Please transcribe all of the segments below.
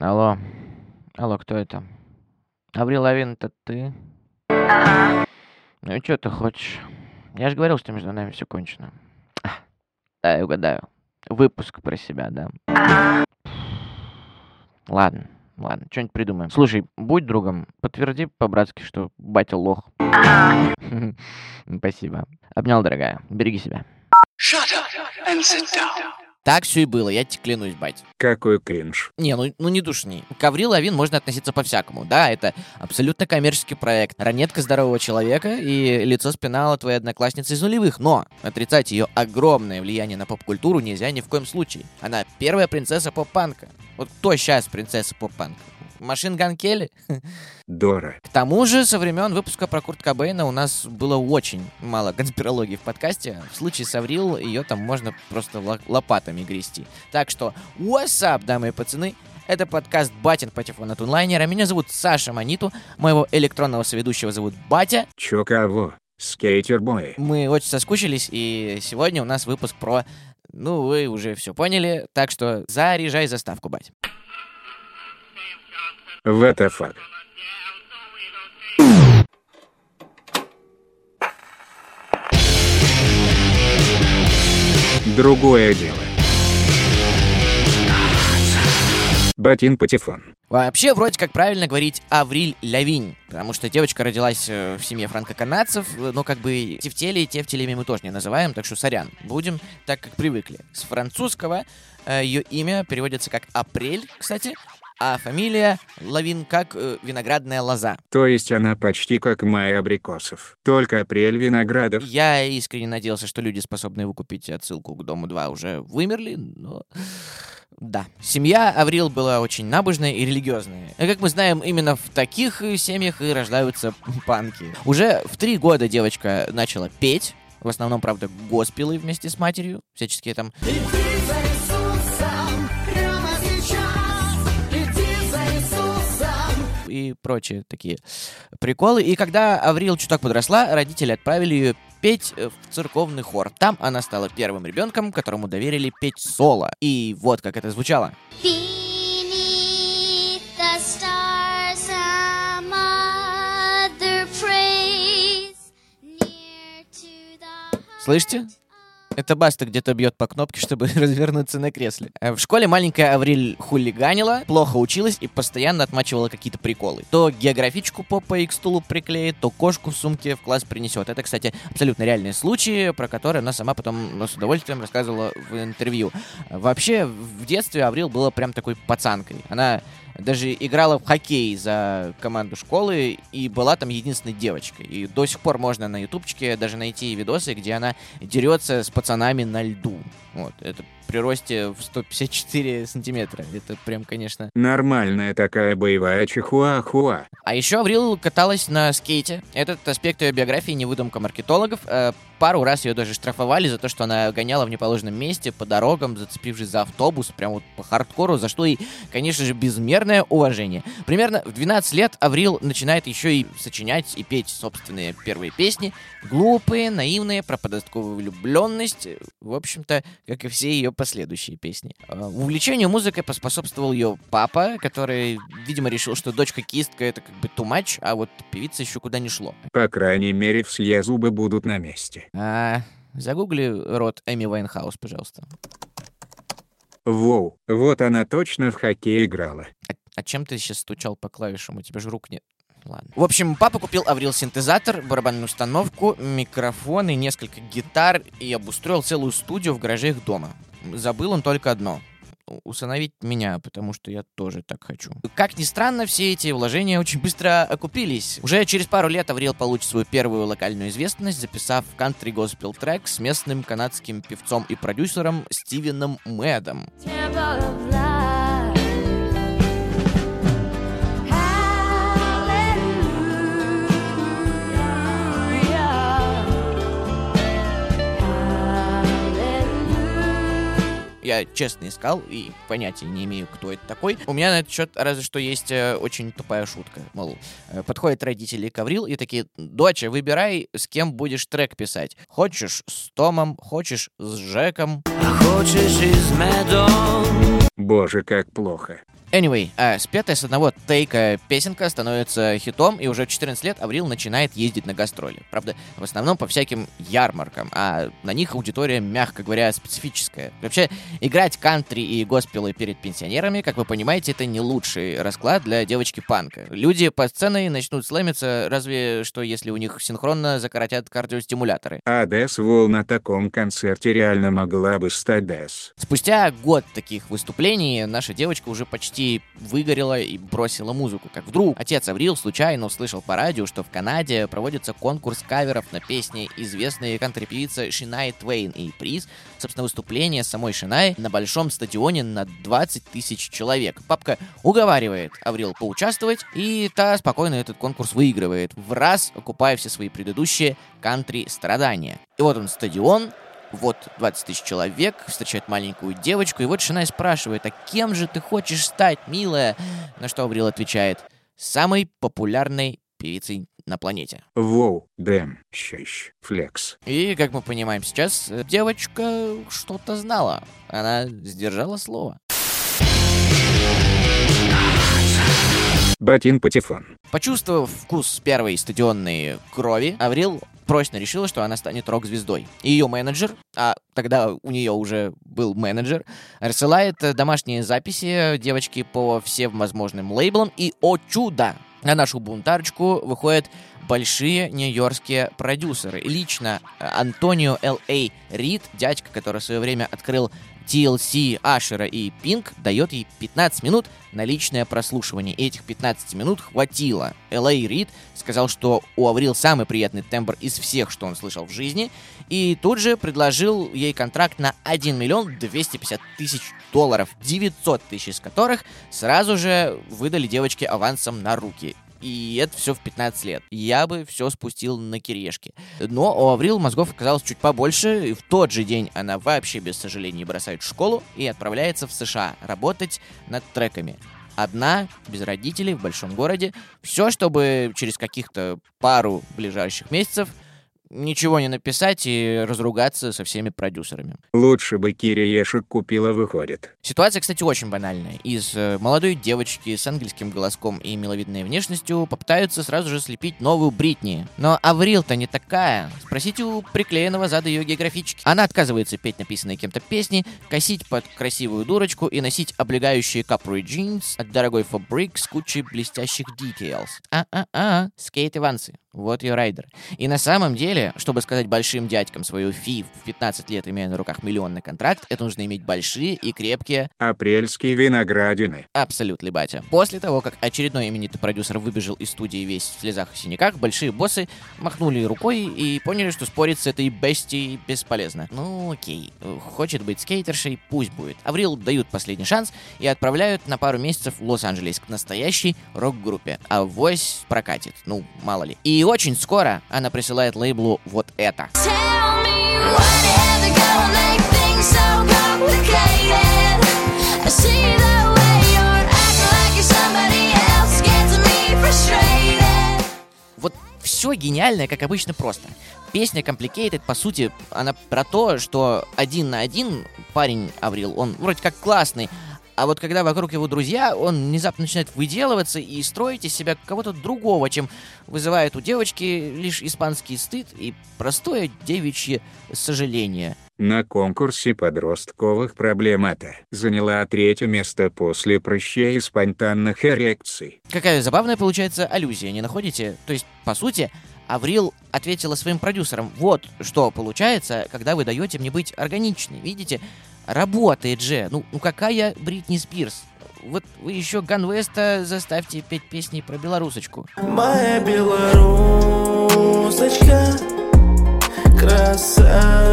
Алло. Алло, кто это? Аврил Лавин, это ты? Ага. Ну и что ты хочешь? Я же говорил, что между нами все кончено. А, Да, я угадаю. Выпуск про себя, да. Ага. Ладно, ладно, что-нибудь придумаем. Слушай, будь другом, подтверди по-братски, что батя лох. Ага. Спасибо. Обнял, дорогая. Береги себя. Shut up and sit down. Так все и было, я тебе клянусь, бать. Какой кринж. Не, ну, ну не душни. К Аврил Лавин можно относиться по-всякому. Да, это абсолютно коммерческий проект. Ранетка здорового человека и лицо спинала твоей одноклассницы из нулевых. Но отрицать ее огромное влияние на поп-культуру нельзя ни в коем случае. Она первая принцесса поп-панка. Вот кто сейчас принцесса поп-панка? Машин Ган Келли? Дора. К тому же, со времен выпуска про Курт Кобейна у нас было очень мало конспирологии в подкасте. В случае с Аврил ее там можно просто ло- лопатами грести. Так что, what's up, дамы и пацаны? Это подкаст «Батин патефон от онлайнера». Меня зовут Саша Маниту, моего электронного соведущего зовут Батя. Чё кого? Скейтербой. Мы очень соскучились, и сегодня у нас выпуск про... Ну, вы уже все поняли, так что заряжай заставку, бать. What the fuck? Другое дело. Батин Патефон. Вообще, вроде как правильно говорить Авриль Лавинь, потому что девочка родилась э, в семье франко-канадцев, э, но как бы тефтели и тефтелями мы тоже не называем, так что сорян, будем так, как привыкли. С французского э, ее имя переводится как Апрель, кстати, а фамилия Лавин как э, виноградная лоза. То есть она почти как май абрикосов. Только апрель виноградов. Я искренне надеялся, что люди, способные выкупить отсылку к Дому 2, уже вымерли, но... Да. Семья Аврил была очень набожная и религиозная. И, как мы знаем, именно в таких э, семьях и рождаются панки. Уже в три года девочка начала петь, в основном, правда, госпелы вместе с матерью, всяческие там и прочие такие приколы. И когда Аврил чуток подросла, родители отправили ее петь э, в церковный хор. Там она стала первым ребенком, которому доверили петь соло. И вот как это звучало. Слышите? Это Баста где-то бьет по кнопке, чтобы развернуться на кресле. Э, В школе маленькая Авриль хулиганила, плохо училась и постоянно отмачивала какие-то приколы. То географичку попой к стулу приклеит, то кошку в сумке в класс принесет. Это, кстати, абсолютно реальные случаи, про которые она сама потом ну, с удовольствием рассказывала в интервью. Вообще, в детстве Аврил была прям такой пацанкой. Она даже играла в хоккей за команду школы и была там единственной девочкой. И до сих пор можно на ютубчике даже найти видосы, где она дерется с пацанами на льду. Вот, это при росте в 154 сантиметра. Это прям, конечно... Нормальная такая боевая чихуахуа. А еще Аврил каталась на скейте. Этот аспект ее биографии не выдумка маркетологов. Э, Пару раз ее даже штрафовали за то, что она гоняла в неположенном месте по дорогам, зацепившись за автобус, прям вот по хардкору, за что ей, конечно же, безмерное уважение. Примерно в 12 лет Аврил начинает еще и сочинять и петь собственные первые песни. Глупые, наивные, про подростковую влюбленность. В общем-то, как и все ее последующие песни. Э, Увлечению музыкой поспособствовал ее папа, который, видимо, решил, что дочка-кистка это как бы too much, а вот певица еще куда не шло. По крайней мере, все зубы будут на месте. А, загугли рот Эми Вайнхаус, пожалуйста. Воу, вот она точно в хоккей играла. А, а чем ты сейчас стучал по клавишам? У тебя же рук нет. Ладно. В общем, папа купил Аврил синтезатор, барабанную установку, микрофон и несколько гитар и обустроил целую студию в гараже их дома. Забыл он только одно — усыновить меня, потому что я тоже так хочу. Как ни странно, все эти вложения очень быстро окупились. Уже через пару лет Аврил получит свою первую локальную известность, записав кантри госпел трек с местным канадским певцом и продюсером Стивеном Мэдом. temple of life. Я честно искал и понятия не имею, кто это такой. У меня на этот счет разве что есть э, очень тупая шутка. Мол, э, подходят родители к Аврил и такие, доча, выбирай, с кем будешь трек писать. Хочешь с Томом, хочешь с Жеком. Боже, как плохо. Anyway, а, спетая с одного тейка песенка становится хитом, и уже в 14 лет Аврил начинает ездить на гастроли. Правда, в основном по всяким ярмаркам, а на них аудитория, мягко говоря, специфическая. Вообще, играть кантри и госпелы перед пенсионерами, как вы понимаете, это не лучший расклад для девочки-панка. Люди по сцене начнут слэмиться, разве что если у них синхронно закоротят кардиостимуляторы. А Дэс Вол на таком концерте реально могла бы стать Дэс. Спустя год таких выступлений наша девочка уже почти выгорела и бросила музыку. Как вдруг отец Аврил случайно услышал по радио, что в Канаде проводится конкурс каверов на песни известной кантри-певицы Шинай Твейн и приз, собственно, выступление самой Шинай на большом стадионе на 20 тысяч человек. Папка уговаривает Аврил поучаствовать, и та спокойно этот конкурс выигрывает, в раз окупая все свои предыдущие кантри-страдания. И вот он стадион, вот 20 тысяч человек, встречает маленькую девочку, и вот Шинай спрашивает, а кем же ты хочешь стать, милая? На что Аврил отвечает, самой популярной певицей на планете. Воу, дэм, щищ, флекс. И, как мы понимаем сейчас, девочка что-то знала. Она сдержала слово. Батин Патефон. Почувствовав вкус первой стадионной крови, Аврил прочно решила, что она станет рок-звездой. Ее менеджер, а тогда у нее уже был менеджер, рассылает домашние записи девочки по всем возможным лейблам, и, о чудо, на нашу бунтарочку выходят большие нью-йоркские продюсеры. Лично э, Антонио Л.А. Рид, дядька, который в свое время открыл TLC, Ашера и Пинк, дает ей 15 минут на личное прослушивание. И этих 15 минут хватило. Л.А. Рид сказал, что у Аврил самый приятный тембр из всех, что он слышал в жизни, и тут же предложил ей контракт на 1 миллион 250 тысяч долларов, 900 тысяч из которых сразу же выдали девочке авансом на руки. И это все в 15 лет. Я бы все спустил на кирешки. Но у Аврил мозгов оказалось чуть побольше, и в тот же день она вообще без сожалений бросает школу и отправляется в США работать над треками. Одна, без родителей, в большом городе. Все, чтобы через каких-то пару ближайших месяцев ничего не написать и разругаться со всеми продюсерами. Лучше бы Кири Ешек купила, выходит. Ситуация, кстати, очень банальная. Из э, молодой девочки с ангельским голоском и миловидной внешностью попытаются сразу же слепить новую Бритни. Но Аврил-то не такая. Спросите у приклеенного зада ее географички. Она отказывается петь написанные кем-то песни, косить под красивую дурочку и носить облегающие капры джинс от дорогой фабрик с кучей блестящих details. А-а-а, скейт Ивансы. Вот ее райдер. И на самом деле, чтобы сказать большим дядькам свою фи в 15 лет, имея на руках миллионный контракт, это нужно иметь большие и крепкие Апрельские виноградины. Абсолютно, батя. После того, как очередной именитый продюсер выбежал из студии весь в слезах и синяках, большие боссы махнули рукой и поняли, что спорить с этой бестией бесполезно. Ну, окей. Хочет быть скейтершей, пусть будет. Аврил дают последний шанс и отправляют на пару месяцев в Лос-Анджелес к настоящей рок-группе. А вось прокатит. Ну, мало ли. И очень скоро она присылает лейблу вот это. Вот все гениальное, как обычно, просто. Песня Complicated, по сути, она про то, что один на один парень Аврил, он вроде как классный, а вот когда вокруг его друзья, он внезапно начинает выделываться и строить из себя кого-то другого, чем вызывает у девочки лишь испанский стыд и простое девичье сожаление. На конкурсе подростковых проблем это заняла третье место после прыщей и спонтанных эрекций. Какая забавная получается аллюзия, не находите? То есть, по сути, Аврил ответила своим продюсерам, вот что получается, когда вы даете мне быть органичной, видите? Работает же. Ну, ну какая Бритни Спирс? Вот вы еще Ганвеста заставьте петь песни про белорусочку. Моя белорусочка, красавица.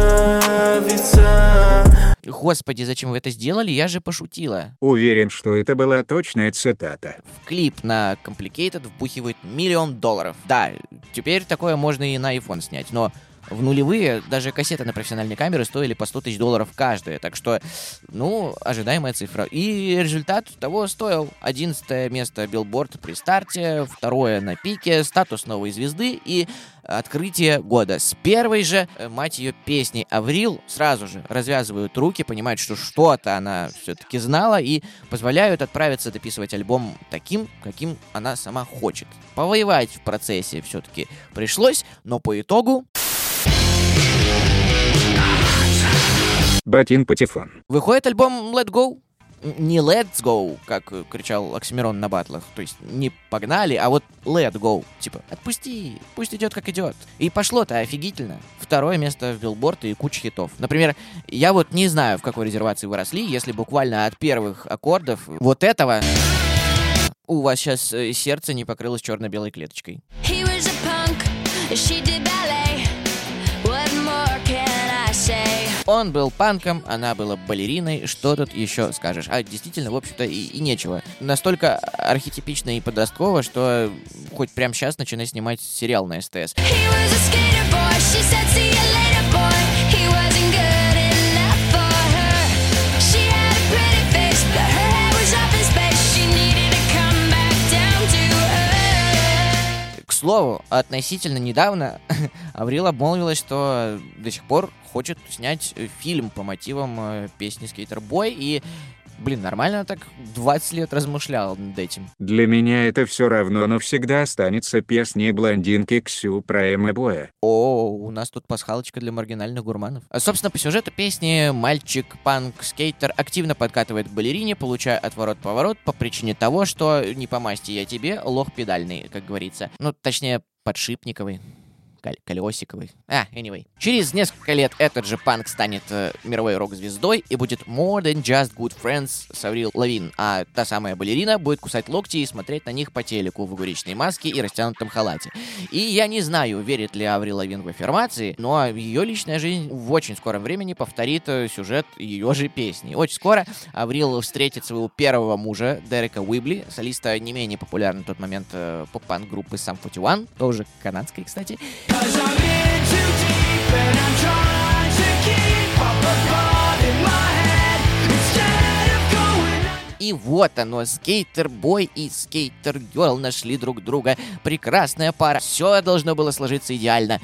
Господи, зачем вы это сделали? Я же пошутила. Уверен, что это была точная цитата. В клип на Complicated вбухивают миллион долларов. Да, теперь такое можно и на iPhone снять, но В нулевые даже кассеты на профессиональные камеры стоили по 100 тысяч долларов каждая, так что, ну, ожидаемая цифра. И результат того стоил. 11 место Билборд при старте, второе на пике, статус новой звезды и открытие года. С первой же, э, мать ее, песни Аврил сразу же развязывают руки, понимают, что что-то она все-таки знала и позволяют отправиться дописывать альбом таким, каким она сама хочет. Повоевать в процессе все-таки пришлось, но по итогу Ботин Патефон. выходит альбом Let Go. Не Let's Go, как э, кричал Оксимирон на батлах. То есть не погнали, а вот Let Go. Типа, отпусти, пусть идет как идет. И пошло-то офигительно. Второе место в билборд и куча хитов. Например, я вот не знаю, в какой резервации вы росли, если буквально от первых аккордов вот этого у вас сейчас сердце не покрылось черно-белой клеточкой. He was a punk, she did ballet. Он был панком, она была балериной, что тут еще скажешь? А действительно, в общем-то, и, и нечего. Настолько архетипично и подростково, что хоть прямо сейчас начинай снимать сериал на СТС. He was a skater boy. She said, "See you later, слову, относительно недавно Аврил обмолвилась, что до сих пор хочет снять фильм по мотивам э, песни Skater Boy, и, блин, нормально так 20 лет размышлял над этим. Для меня это все равно, но всегда останется песней блондинки Ксю про Эмма Боя. О, у нас тут пасхалочка для маргинальных гурманов. А, собственно, по сюжету песни мальчик, панк, скейтер активно подкатывает к балерине, получая отворот-поворот по причине того, что не по масти я тебе, лох педальный, как говорится. Ну, точнее, подшипниковый. Кол- Колесиковый. А, anyway. Через несколько лет этот же панк станет э, мировой рок-звездой и будет more than just good friends с Аврил Лавин, а та самая балерина будет кусать локти и смотреть на них по телеку в огуречной маске и растянутом халате. И я не знаю, верит ли Аврил Лавин в аффирмации, но ее личная жизнь в очень скором времени повторит э, сюжет ее же песни. Очень скоро Аврил встретит своего первого мужа, Дерека Уибли, солиста не менее популярной в тот момент э, поп-панк группы Sum 41, тоже канадской, кстати. И вот оно, скейтер-бой и скейтер-герл нашли друг друга. Прекрасная пара. Все должно было сложиться идеально.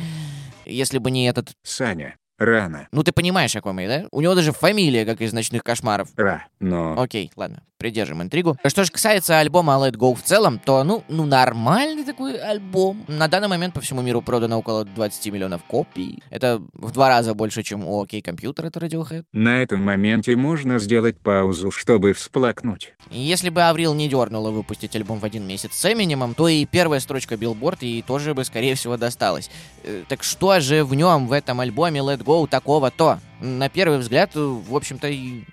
Если бы не этот... Саня, рано. Ну, ты понимаешь, о ком я, да? У него даже фамилия, как из «Ночных кошмаров». Ра, но... Окей, ладно, придержим интригу. Что же касается альбома Let Go в целом, то, ну, ну, нормальный такой альбом. На данный момент по всему миру продано около 20 миллионов копий. Это в два раза больше, чем у OK Computer, это Radiohead. На этом моменте можно сделать паузу, чтобы всплакнуть. Если бы Аврил не дернула выпустить альбом в один месяц с Эминемом, то и первая строчка Billboard ей тоже бы, скорее всего, досталась. Э, Так что же в нем, в этом альбоме Let Go такого-то? На первый взгляд, в общем-то,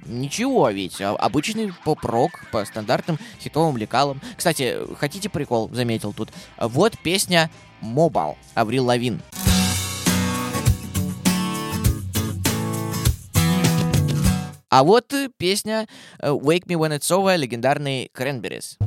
ничего, ведь а- обычный поп-рок по стандартным хитовым лекалам. Кстати, хотите прикол, заметил тут? Вот песня «Мобал» Аврил Лавин. А вот песня «Wake Me When It's Over» легендарный Cranberries.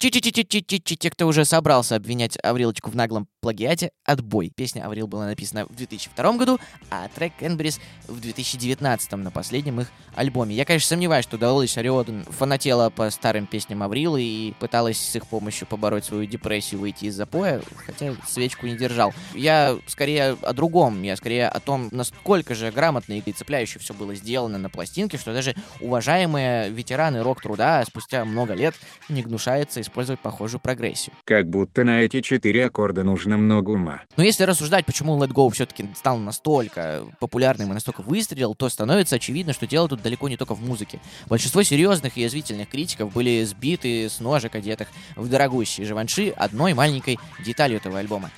Чи-чи-чи-чи-чи-чи, те, кто уже собрался обвинять Аврилочку в наглом плагиате, отбой. Песня Аврил была написана в 2002 году, а трек Кенберис в 2019 на последнем их альбоме. Я, конечно, сомневаюсь, что Долорис Ариоден фанатела по старым песням Аврила и пыталась с их помощью побороть свою депрессию, выйти из запоя, хотя свечку не держал. Я скорее о другом, я скорее о том, насколько же грамотно и цепляюще все было сделано на пластинке, что даже уважаемые ветераны рок-труда спустя много лет не гнушаются использовать похожую прогрессию. Как будто на эти четыре аккорда нужно много ума. Но если рассуждать, почему Let Go все-таки стал настолько популярным и настолько выстрелил, то становится очевидно, что дело тут далеко не только в музыке. Большинство серьезных и язвительных критиков были сбиты с ножек, одетых в дорогущие живанши одной маленькой деталью этого альбома.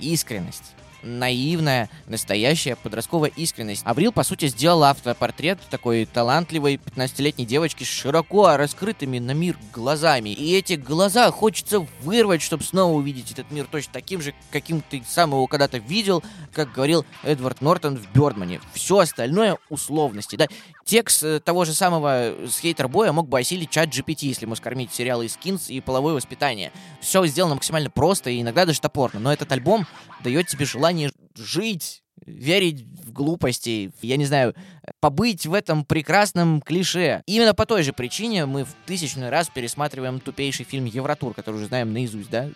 Искренность. Наивная, настоящая подростковая искренность. Аврил, по сути, сделал автопортрет такой талантливой 15-летней девочки с широко раскрытыми на мир глазами. И эти глаза хочется вырвать, чтобы снова увидеть этот мир точно таким же, каким ты сам его когда-то видел, как говорил Эдвард Нортон в Бёрдмане. Все остальное условности, да. Текст э, того же самого скейтер-боя мог бы осилить чат GPT, если ему скормить сериалы из Skins и половое воспитание. Все сделано максимально просто и иногда даже топорно, но этот альбом дает тебе желание жить, верить в глупости, я не знаю, побыть в этом прекрасном клише. Именно по той же причине мы в тысячный раз пересматриваем тупейший фильм «Евротур», который уже знаем наизусть, да?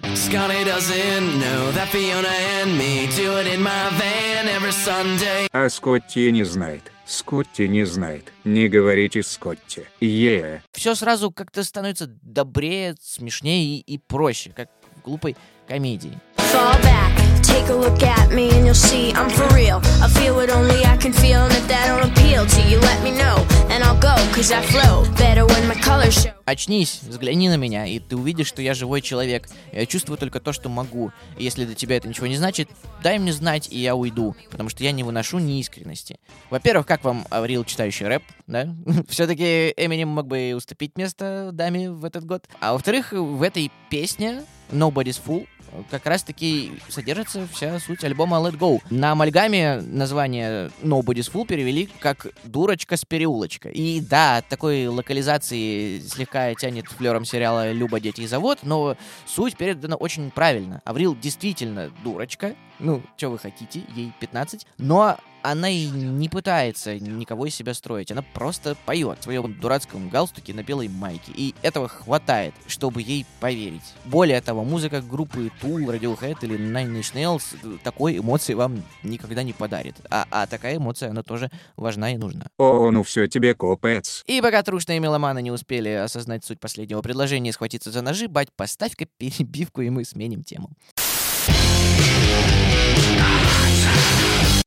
А Скотти не знает. Скотти не знает. Не говорите Скотти. Е. Все сразу как-то становится добрее, смешнее и, и проще, как в глупой комедии. Fall back, take a look at me and you'll see I'm for real. I feel what only I can feel, and if that don't appeal to you, let me know, and I'll go, cause I flow better when my colors show. Очнись, взгляни на меня, и ты увидишь, что я живой человек. Я чувствую только то, что могу. И если для тебя это ничего не значит, дай мне знать, и я уйду. Потому что я не выношу неискренности. Во-первых, как вам Аврил, читающий рэп, да? Все-таки Эминем мог бы уступить место даме в этот год. А во-вторых, в этой песне Nobody's Fool как раз-таки содержится вся суть альбома Let Go. На амальгаме название Nobody's Fool перевели как «Дурочка с переулочка». И да, от такой локализации слегка тянет флером сериала «Люба, дети и завод», но суть передана очень правильно. Аврил действительно дурочка, ну, что вы хотите, ей 15, но она и не пытается никого из себя строить. Она просто поет в своем дурацком галстуке на белой майке. И этого хватает, чтобы ей поверить. Более того, музыка группы Tool, Radiohead или Nine Inch Nails такой эмоции вам никогда не подарит. А, а такая эмоция, она тоже важна и нужна. О, ну все тебе копец. И пока трушные меломаны не успели осознать суть последнего предложения и схватиться за ножи, бать, поставь-ка перебивку, и мы сменим тему.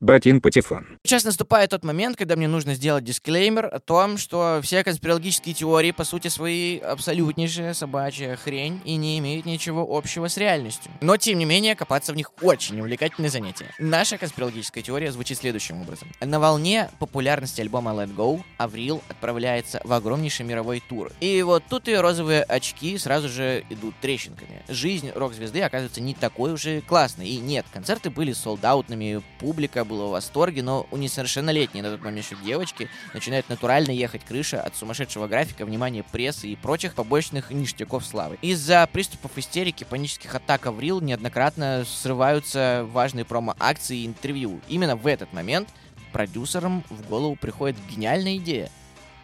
Батин Патефон. Сейчас наступает тот момент, когда мне нужно сделать дисклеймер о том, что все конспирологические теории, по сути своей, абсолютнейшая собачья хрень и не имеют ничего общего с реальностью. Но, тем не менее, копаться в них очень увлекательное занятие. Наша конспирологическая теория звучит следующим образом. На волне популярности альбома Let Go Аврил отправляется в огромнейший мировой тур. И вот тут ее розовые очки сразу же идут трещинками. Жизнь рок-звезды оказывается не такой уж и классной. И нет, концерты были солдаутными, публика была в восторге, но у несовершеннолетней на тот момент еще девочки начинает натурально ехать крыша от сумасшедшего графика, внимания прессы и прочих побочных ништяков славы. Из-за приступов истерики, панических атак Аврил неоднократно срываются важные промо-акции и интервью. Именно в этот момент продюсерам в голову приходит гениальная идея.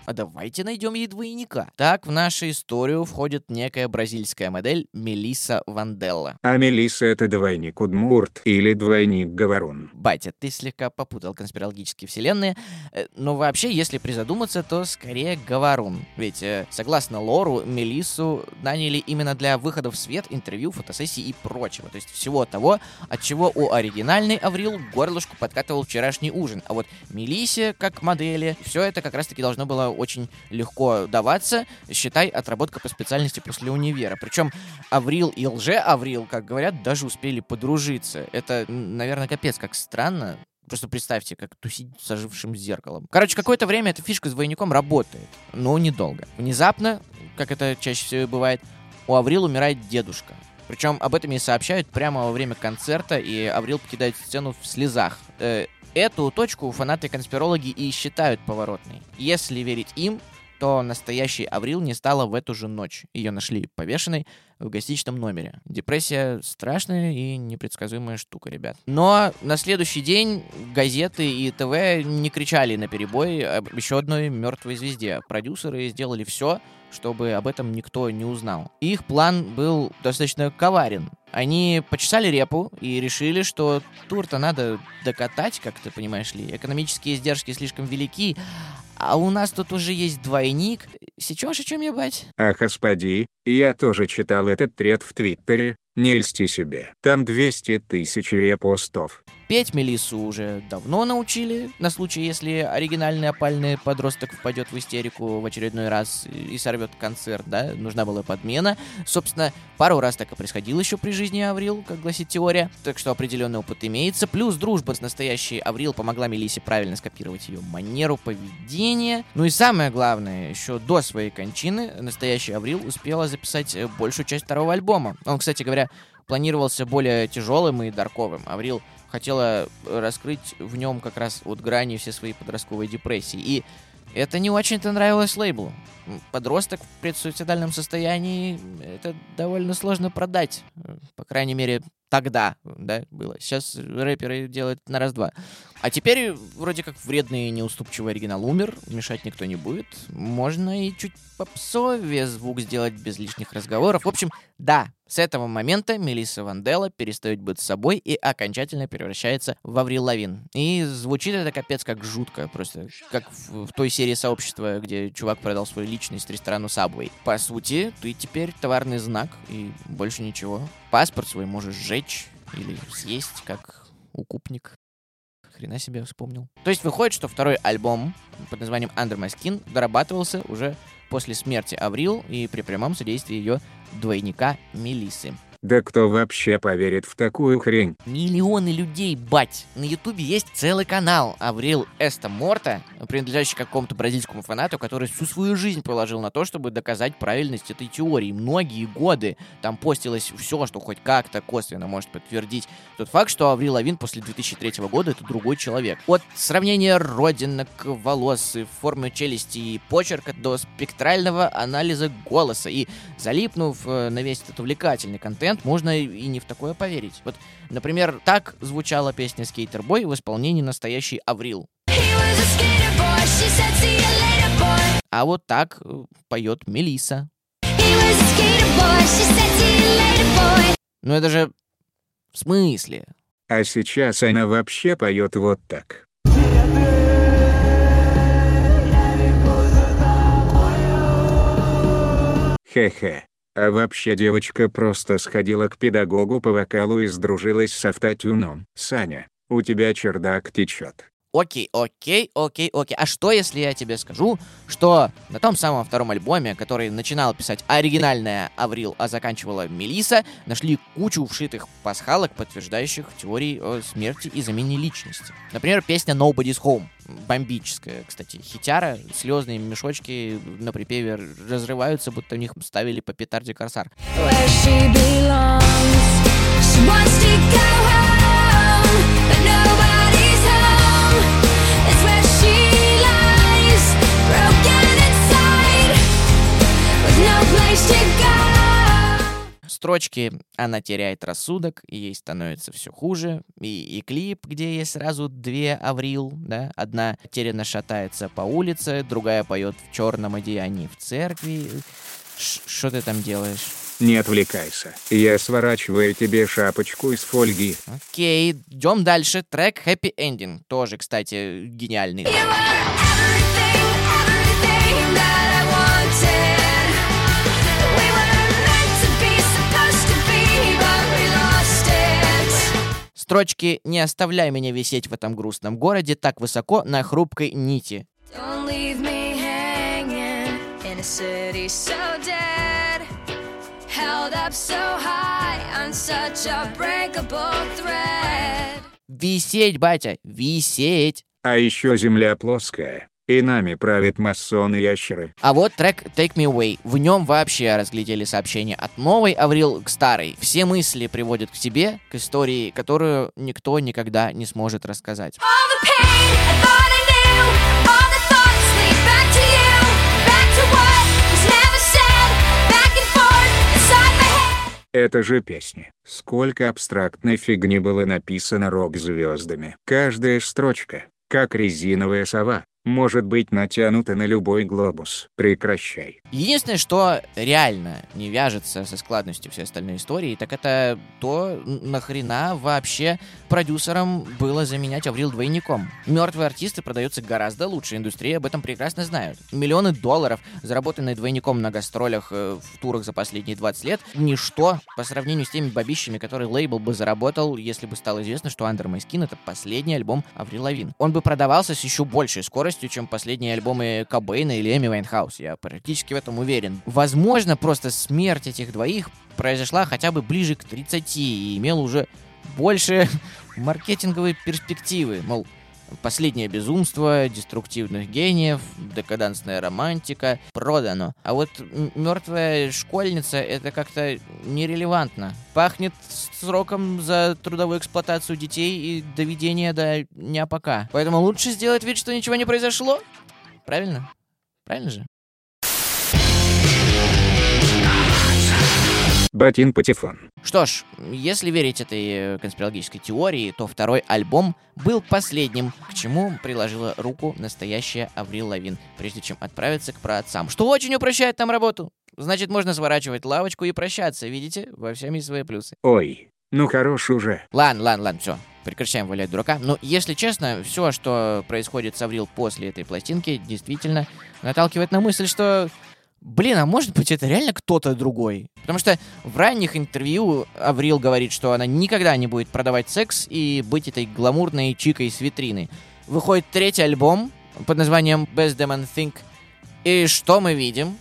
А давайте найдем ей двойника. Так в нашу историю входит некая бразильская модель Мелисса Ванделла. А Мелисса это двойник Удмурт или двойник Говорун. Батя, ты слегка попутал конспирологические вселенные. Э, Но вообще, если призадуматься, то скорее Говорун. Ведь, э, согласно лору, Мелиссу наняли именно для выхода в свет, интервью, фотосессий и прочего. То есть всего того, от чего у оригинальной Аврил горлышку подкатывал вчерашний ужин. А вот Мелиссе, как модели, все это как раз-таки должно было очень легко даваться. Считай, отработка по специальности после универа. Причем Аврил и лже-Аврил, как говорят, даже успели подружиться. Это, наверное, капец как странно. Просто представьте, как тусить с ожившим зеркалом. Короче, какое-то время эта фишка с двойником работает, но недолго. Внезапно, как это чаще всего бывает, у Аврил умирает дедушка. Причем об этом ей сообщают прямо во время концерта, и Аврил покидает сцену в слезах. Э, Эту точку фанаты-конспирологи и считают поворотной. Если верить им, то настоящий Аврил не стала в эту же ночь. Ее нашли повешенной в гостиничном номере. Депрессия страшная и непредсказуемая штука, ребят. Но на следующий день газеты и ТВ не кричали на перебой об еще одной мертвой звезде. Продюсеры сделали все, чтобы об этом никто не узнал. Их план был достаточно коварен. Они почесали репу и решили, что тур-то надо докатать, как ты понимаешь ли. Экономические издержки слишком велики, а у нас тут уже есть двойник. Сечешь, о чем я, бать? А господи, я тоже читал этот тред в Твиттере. Не льсти себе. Там 200 тысяч репостов. Петь Мелиссу уже давно научили, на случай, если оригинальный опальный подросток впадет в истерику в очередной раз и сорвет концерт, да, нужна была подмена. Собственно, пару раз так и происходило еще при жизни Аврил, как гласит теория, так что определенный опыт имеется. Плюс дружба с настоящей Аврил помогла Мелиссе правильно скопировать ее манеру поведения. Ну и самое главное, еще до своей кончины настоящий Аврил успела записать большую часть второго альбома. Он, кстати говоря, планировался более тяжелым и дарковым. Аврил хотела раскрыть в нем как раз вот грани все свои подростковой депрессии. И это не очень-то нравилось лейблу. Подросток в предсуицидальном состоянии это довольно сложно продать. Э, По крайней мере, тогда, да, было. Сейчас рэперы делают на раз-два. А теперь вроде как вредный и неуступчивый оригинал умер, мешать никто не будет. Можно и чуть попсовее звук сделать без лишних разговоров. В общем, да, с этого момента Мелисса Вандела перестает быть собой и окончательно превращается в Аврил Лавин. И звучит это капец как жутко, просто как в, в той серии сообщества, где чувак продал свою личность ресторану Subway. По сути, ты теперь товарный знак и больше ничего. Паспорт свой можешь сжечь или съесть, как укупник. Хрена себе вспомнил. То есть выходит, что второй альбом под названием Under My Skin дорабатывался уже после смерти Аврил и при прямом содействии ее двойника Мелисы. Да кто вообще поверит в такую хрень? Миллионы людей, бать! На Ютубе есть целый канал Аврил Эста Морта, принадлежащий какому-то бразильскому фанату, который всю свою жизнь положил на то, чтобы доказать правильность этой теории. Многие годы там постилось все, что хоть как-то косвенно может подтвердить тот факт, что Аврил Лавин после 2003 года это другой человек. От сравнения родинок, волос, и формы челюсти и почерка до спектрального анализа голоса. И залипнув э, на весь этот увлекательный контент, можно и не в такое поверить. Вот, например, так звучала песня «Скейтер Бой» в исполнении настоящей Аврил. А вот так э, поет Мелиса. Ну это же в смысле? А сейчас она вообще поет вот так. Хе-хе. А вообще девочка просто сходила к педагогу по вокалу и сдружилась с автотюном. Саня, у тебя чердак течет. Окей, окей, окей, окей. А что, если я тебе скажу, что на том самом втором альбоме, который начинал писать оригинальная Аврил, а заканчивала Мелиса, нашли кучу вшитых пасхалок, подтверждающих теории о смерти и замене личности. Например, песня Nobody's Home. Бомбическая, кстати. Хитяра, слезные мешочки на припеве разрываются, будто в них ставили по петарде корсар. Where she belongs. She строчки она теряет рассудок, и ей становится все хуже. И, и клип, где есть сразу две Аврил, да, одна терянно шатается по улице, другая поет в черном одеянии в церкви. Что ты там делаешь? Не отвлекайся. Я сворачиваю тебе шапочку из фольги. Окей, идем дальше. Трек Happy Ending. Тоже, кстати, гениальный. You Строчки «Не оставляй меня висеть в этом грустном городе так высоко на хрупкой нити». Висеть, батя, висеть. А еще земля плоская, и нами правят масоны-ящеры. А вот трек Take Me Away. В нем вообще разглядели сообщения от новой Аврил к старой. Все мысли приводят к тебе, к истории, которую никто никогда не сможет рассказать. Это же песни. Сколько абстрактной фигни было написано рок-звездами. Каждая строчка, как резиновая сова. Может быть натянута на любой глобус. Прекращай. Единственное, что реально не вяжется со складностью всей остальной истории, так это то, нахрена вообще продюсерам было заменять Аврил двойником. Мертвые артисты продаются гораздо лучше, индустрия об этом прекрасно знают. Миллионы долларов, заработанные двойником на гастролях э, в турах за последние 20 лет, ничто по сравнению с теми бабищами, которые лейбл бы заработал, если бы стало известно, что Under My Skin это последний альбом Аврил Лавин. Он бы продавался с еще большей скоростью, чем последние альбомы Кобейна или Эми Вайнхаус. Я практически в этом уверен. Возможно, просто смерть этих двоих произошла хотя бы ближе к 30 и имела уже больше маркетинговые перспективы. Мол, Последнее безумство, деструктивных гениев, декадансная романтика продано. А вот мертвая школьница это как-то нерелевантно. Пахнет сроком за трудовую эксплуатацию детей и доведение до дня пока. Поэтому лучше сделать вид, что ничего не произошло. Правильно? Правильно же? Батин Патефон. Что ж, если верить этой э, конспирологической теории, то второй альбом был последним, к чему приложила руку настоящая Аврил Лавин, прежде чем отправиться к праотцам, что очень упрощает нам работу. Значит, можно сворачивать лавочку и прощаться, видите, во всем есть свои плюсы. Ой, ну хорош уже. Ладно, ладно, ладно, все. Прекращаем валять дурака. Но, если честно, все, что происходит с Аврил после этой пластинки, действительно наталкивает на мысль, что... Блин, а может быть это реально кто-то другой? Потому что в ранних интервью Аврил говорит, что она никогда не будет продавать секс и быть этой гламурной чикой с витрины. Выходит третий альбом под названием Best Demon Think. И что мы видим?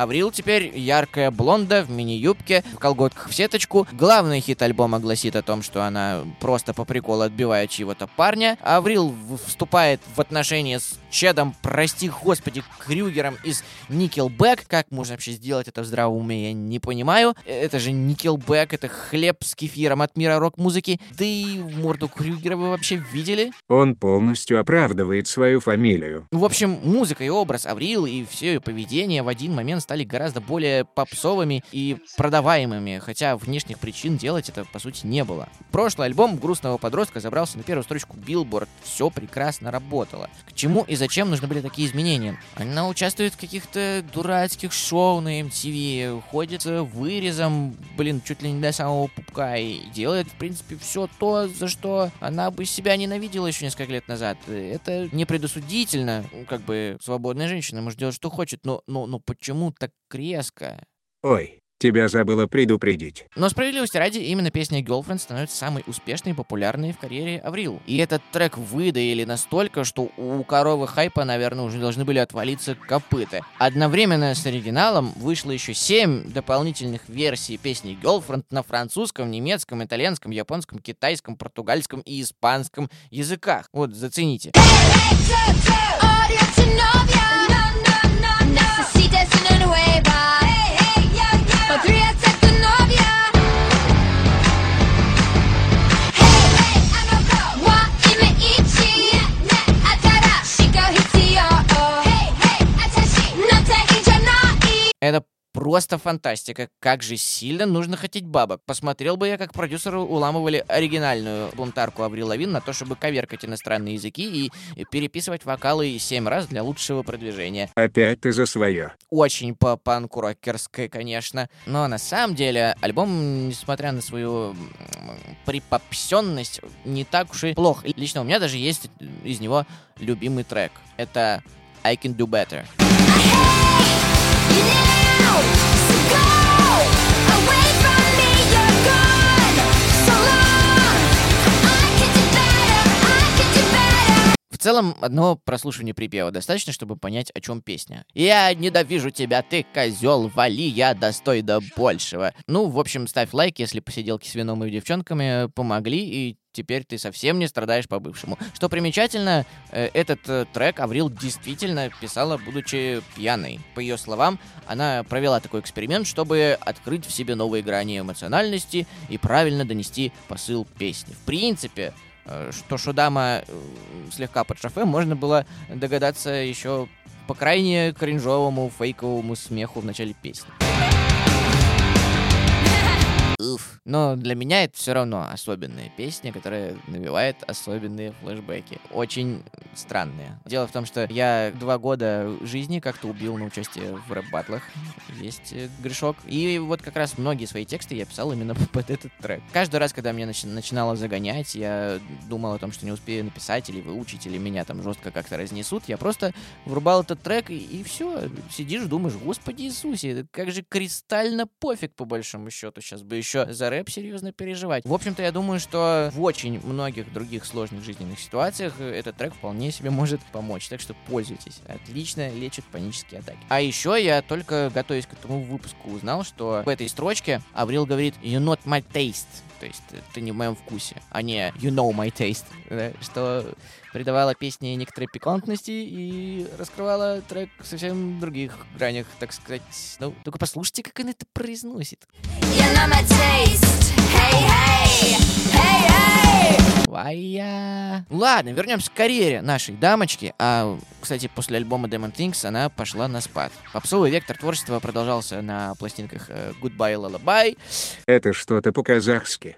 Аврил теперь яркая блонда в мини-юбке, в колготках в сеточку. Главный хит альбома гласит о том, что она просто по приколу отбивает чьего-то парня. Аврил вступает в отношения с Чедом, прости господи, Крюгером из Nickelback. Как можно вообще сделать это в здравом уме, я не понимаю. Это же Nickelback, это хлеб с кефиром от мира рок-музыки. Да и в морду Крюгера вы вообще видели? Он полностью оправдывает свою фамилию. В общем, музыка и образ Аврил и все ее поведение в один момент стали гораздо более попсовыми и продаваемыми, хотя внешних причин делать это, по сути, не было. Прошлый альбом грустного подростка забрался на первую строчку Billboard. Все прекрасно работало. К чему и зачем нужны были такие изменения? Она участвует в каких-то дурацких шоу на MTV, ходит с вырезом, блин, чуть ли не до самого пупка, и делает, в принципе, все то, за что она бы себя ненавидела еще несколько лет назад. Это не предосудительно, ну, как бы свободная женщина может делать, что хочет, но, но, но почему так резко? Ой, тебя забыла предупредить. Но справедливости ради, именно песня Girlfriend становится самой успешной и популярной в карьере Аврил. И этот трек выдаили настолько, что у коровы хайпа, наверное, уже должны были отвалиться копыта. Одновременно с оригиналом вышло еще 7 дополнительных версий песни Girlfriend на французском, немецком, итальянском, японском, китайском, португальском и испанском языках. Вот, зацените. Odio tu Это просто фантастика. Как же сильно нужно хотеть бабок. Посмотрел бы я, как продюсеры уламывали оригинальную бунтарку Аврил Лавин на то, чтобы коверкать иностранные языки и переписывать вокалы семь раз для лучшего продвижения. Опять ты за свое. Очень по панку рокерской, конечно. Но на самом деле альбом, несмотря на свою припопсенность, не так уж и плох. И Лично у меня даже есть из него любимый трек. Это I Can Do Better. You now, so out! Целом, одного прослушивания припева достаточно, чтобы понять, о чем песня. «Я ненавижу тебя, ты козел, вали, я достой до большего». Ну, в общем, ставь лайк, если посиделки с вином и девчонками помогли, и теперь ты совсем не страдаешь по-бывшему. Что примечательно, э, этот э, трек Аврил действительно писала, будучи пьяной. По ее словам, она провела такой эксперимент, чтобы открыть в себе новые грани эмоциональности и правильно донести посыл песни. В принципе, что Шудама э, слегка под шофе, можно было догадаться еще по крайне кринжовому фейковому смеху в начале песни. Уф. Но для меня это все равно особенная песня, которая навевает особенные флешбеки. Очень странные. Дело в том, что я два года жизни как-то убил на участие в рэп-батлах. Есть э, грешок. И вот как раз многие свои тексты я писал именно под этот трек. Каждый раз, когда меня начи- начинало загонять, я думал о том, что не успею написать или выучить, или меня там жестко как-то разнесут, я просто врубал этот трек, и, все. Сидишь, думаешь, господи Иисусе, как же кристально пофиг, по большому счету. Сейчас бы еще за рэп серьезно переживать. В общем-то, я думаю, что в очень многих других сложных жизненных ситуациях э, этот трек вполне себе может помочь. Так что пользуйтесь. Отлично лечит панические атаки. А еще я только готовясь к этому выпуску узнал, что в этой строчке Аврил говорит «You not my taste». То есть э, ты не в моем вкусе, а не you know my taste. что придавало песне некоторой пикантности и раскрывало трек в совсем других гранях, так сказать. Ну, только послушайте, как он это произносит. Hey. Вая. Ладно, вернемся к карьере нашей дамочки. А, кстати, после альбома Demon Things она пошла на спад. Попсовый вектор творчества продолжался на пластинках э, Goodbye Lullaby. Это что-то по-казахски.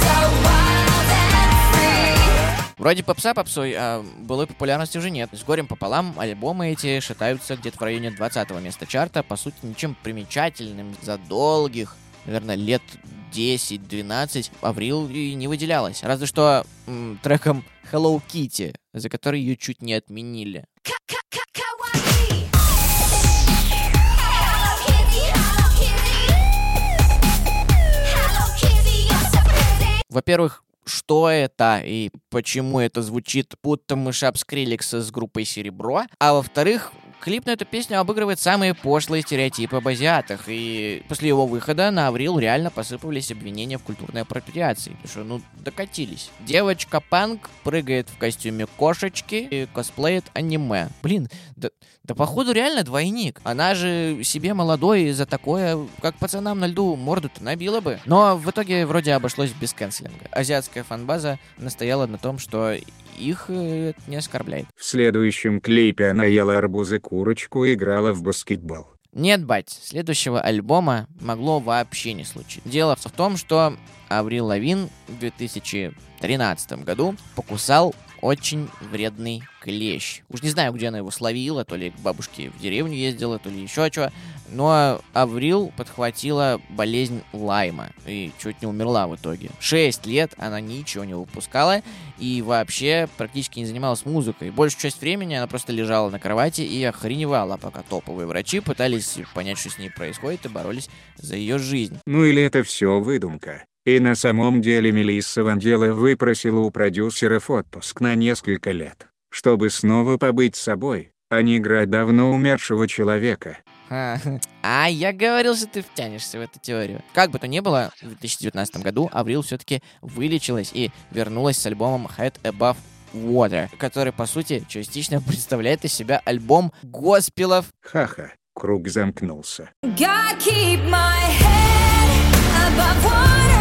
So wild and free. Вроде попса попсой, а былой популярности уже нет. С горем пополам альбомы эти шатаются где-то в районе 20 места чарта. По сути, ничем примечательным за долгих, наверное, лет 10-12 Аврил и не выделялась. Разве что м, треком Hello Kitty, за который ее чуть не отменили. Kawaii. Во-первых, что это и почему это звучит будто мышап Скриликса с группой Серебро. А во-вторых, клип на эту песню обыгрывает самые пошлые стереотипы об азиатах. И после его выхода на Аврил реально посыпались обвинения в культурной апроприации. Потому что, ну, докатились. Девочка-панк прыгает в костюме кошечки и косплеит аниме. Блин, да, да походу реально двойник. Она же себе молодой за такое, как пацанам на льду, морду-то набила бы. Но в итоге вроде обошлось без канцелинга. Азиатская фанбаза настояла на том, что их э, не оскорбляет. В следующем клипе она ела арбузы курочку и играла в баскетбол. Нет, бать, следующего альбома могло вообще не случиться. Дело в том, что Аврил Лавин в 2013 году покусал очень вредный клещ. Уж не знаю, где она его словила, то ли к бабушке в деревню ездила, то ли еще что. Но Аврил подхватила болезнь Лайма и чуть не умерла в итоге. Шесть лет она ничего не выпускала и вообще практически не занималась музыкой. Большую часть времени она просто лежала на кровати и охреневала, пока топовые врачи пытались понять, что с ней происходит и боролись за ее жизнь. Ну или это все выдумка. И на самом деле Мелисса Вандела выпросила у продюсеров отпуск на несколько лет, чтобы снова побыть собой, а не играть давно умершего человека. А, а я говорил, что ты втянешься в эту теорию. Как бы то ни было, в 2019 году Аврил все-таки вылечилась и вернулась с альбомом Head Above Water, который, по сути, частично представляет из себя альбом госпелов. Ха-ха, круг замкнулся. God keep my head above water,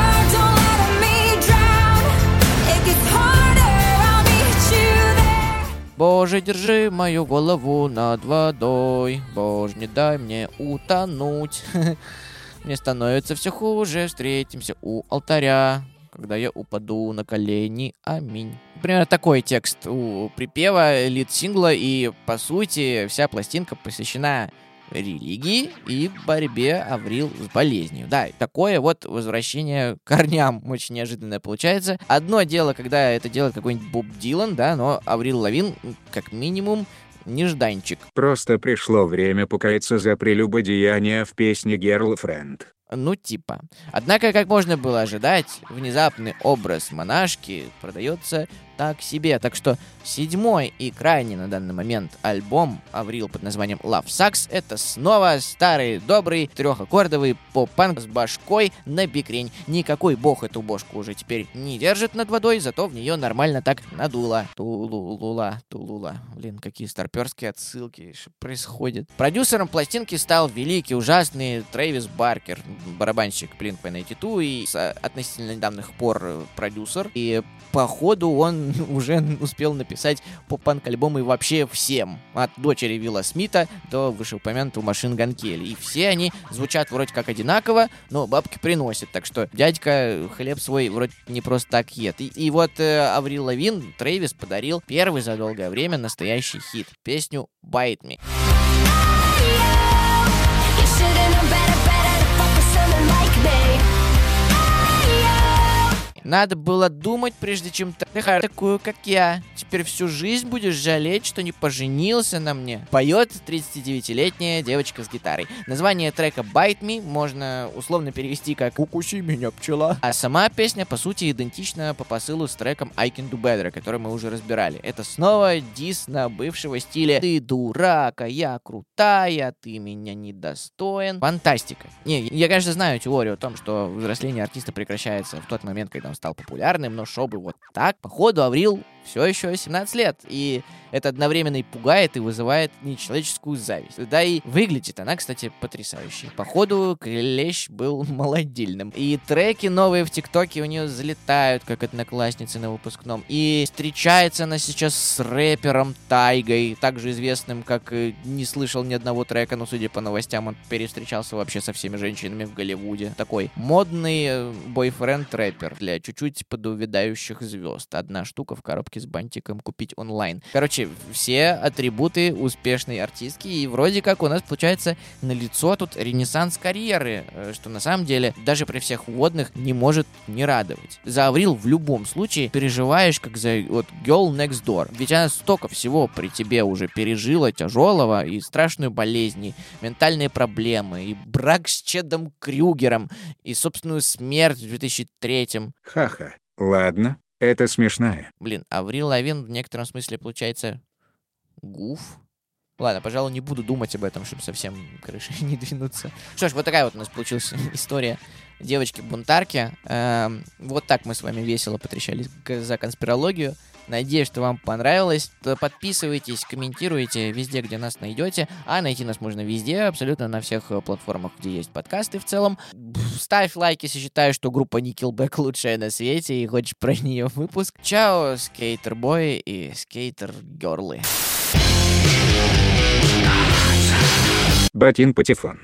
Боже, держи мою голову над водой. Боже, не дай мне утонуть. Мне становится все хуже. Встретимся у алтаря. Когда я упаду на колени, аминь. Примерно такой текст у припева лид-сингла, и, по сути, вся пластинка посвящена религии и борьбе Аврил с болезнью. Да, такое вот возвращение к корням очень неожиданное получается. Одно дело, когда это делает какой-нибудь Боб Дилан, да, но Аврил Лавин, как минимум, нежданчик. Просто пришло время покаяться за прелюбодеяние в песне Girlfriend. Ну, типа. Однако, как можно было ожидать, внезапный образ монашки продается так себе. Так что седьмой и крайний на данный момент альбом Аврил под названием Love Sucks это снова старый, добрый, трехаккордовый поп-панк с башкой на бикрень. Никакой бог эту бошку уже теперь не держит над водой, зато в нее нормально так надуло. Тулула, тулула. Блин, какие старперские отсылки что происходит. Продюсером пластинки стал великий, ужасный Трэвис Баркер, барабанщик Blink-182 и с относительно недавних пор э, продюсер. И походу он уже успел написать поп-панк альбомы вообще всем. От дочери Вилла Смита до вышеупомянутого Машин Ган Келли. И все они звучат вроде как одинаково, но бабки приносят. Так что дядька хлеб свой вроде не просто так ест. И, и вот э, Аврил Лавин Трэвис подарил первый за долгое время настоящий хит. Песню «Bite Me». Надо было думать, прежде чем трахать такую, как я. Теперь всю жизнь будешь жалеть, что не поженился на мне. Поет 39-летняя девочка с гитарой. Название трека Bite Me можно условно перевести как «Укуси меня, пчела». А сама песня, по сути, идентична по посылу с треком I Can Do Better, который мы уже разбирали. Это снова дис на бывшего стиля «Ты дурак, а я крутая, ты меня недостоин». Фантастика. Не, я, конечно, знаю теорию о том, что взросление артиста прекращается в тот момент, когда он стал популярным, но чтобы вот так, походу, Аврил все еще 17 лет. И это одновременно и пугает, и вызывает нечеловеческую зависть. Да и выглядит она, кстати, потрясающе. Походу, Клещ был молодильным. И треки новые в ТикТоке у нее залетают, как одноклассницы на выпускном. И встречается она сейчас с рэпером Тайгой, также известным, как не слышал ни одного трека, но, судя по новостям, он перестречался вообще со всеми женщинами в Голливуде. Такой модный э, бойфренд-рэпер для чуть-чуть подувядающих звезд. Одна штука в коробке с бантиком купить онлайн. Короче, все атрибуты успешной артистки, и вроде как у нас получается на лицо тут ренессанс карьеры, э, что на самом деле даже при всех вводных не может не радовать. За Аврил в любом случае переживаешь как за вот girl next door, ведь она столько всего при тебе уже пережила тяжелого и страшную болезнь, и ментальные проблемы, и брак с Чедом Крюгером, и собственную смерть в 2003-м. Ха-ха. Ладно, это смешная. Блин, Аврил Лавин в некотором смысле получается гуф. Ладно, пожалуй, не буду думать об этом, чтобы совсем крыши не двинуться. Что ж, вот такая вот у нас получилась история девочки-бунтарки. Эм, вот так мы с вами весело потрещались за конспирологию. Надеюсь, что вам понравилось. Подписывайтесь, комментируйте везде, где нас найдете. А найти нас можно везде, абсолютно на всех э, платформах, где есть подкасты в целом. Ставь лайк, если считаешь, что группа Nickelback лучшая на свете и хочешь про нее выпуск. Чао, скейтер-бой и скейтер-герлы. Батин Патефон.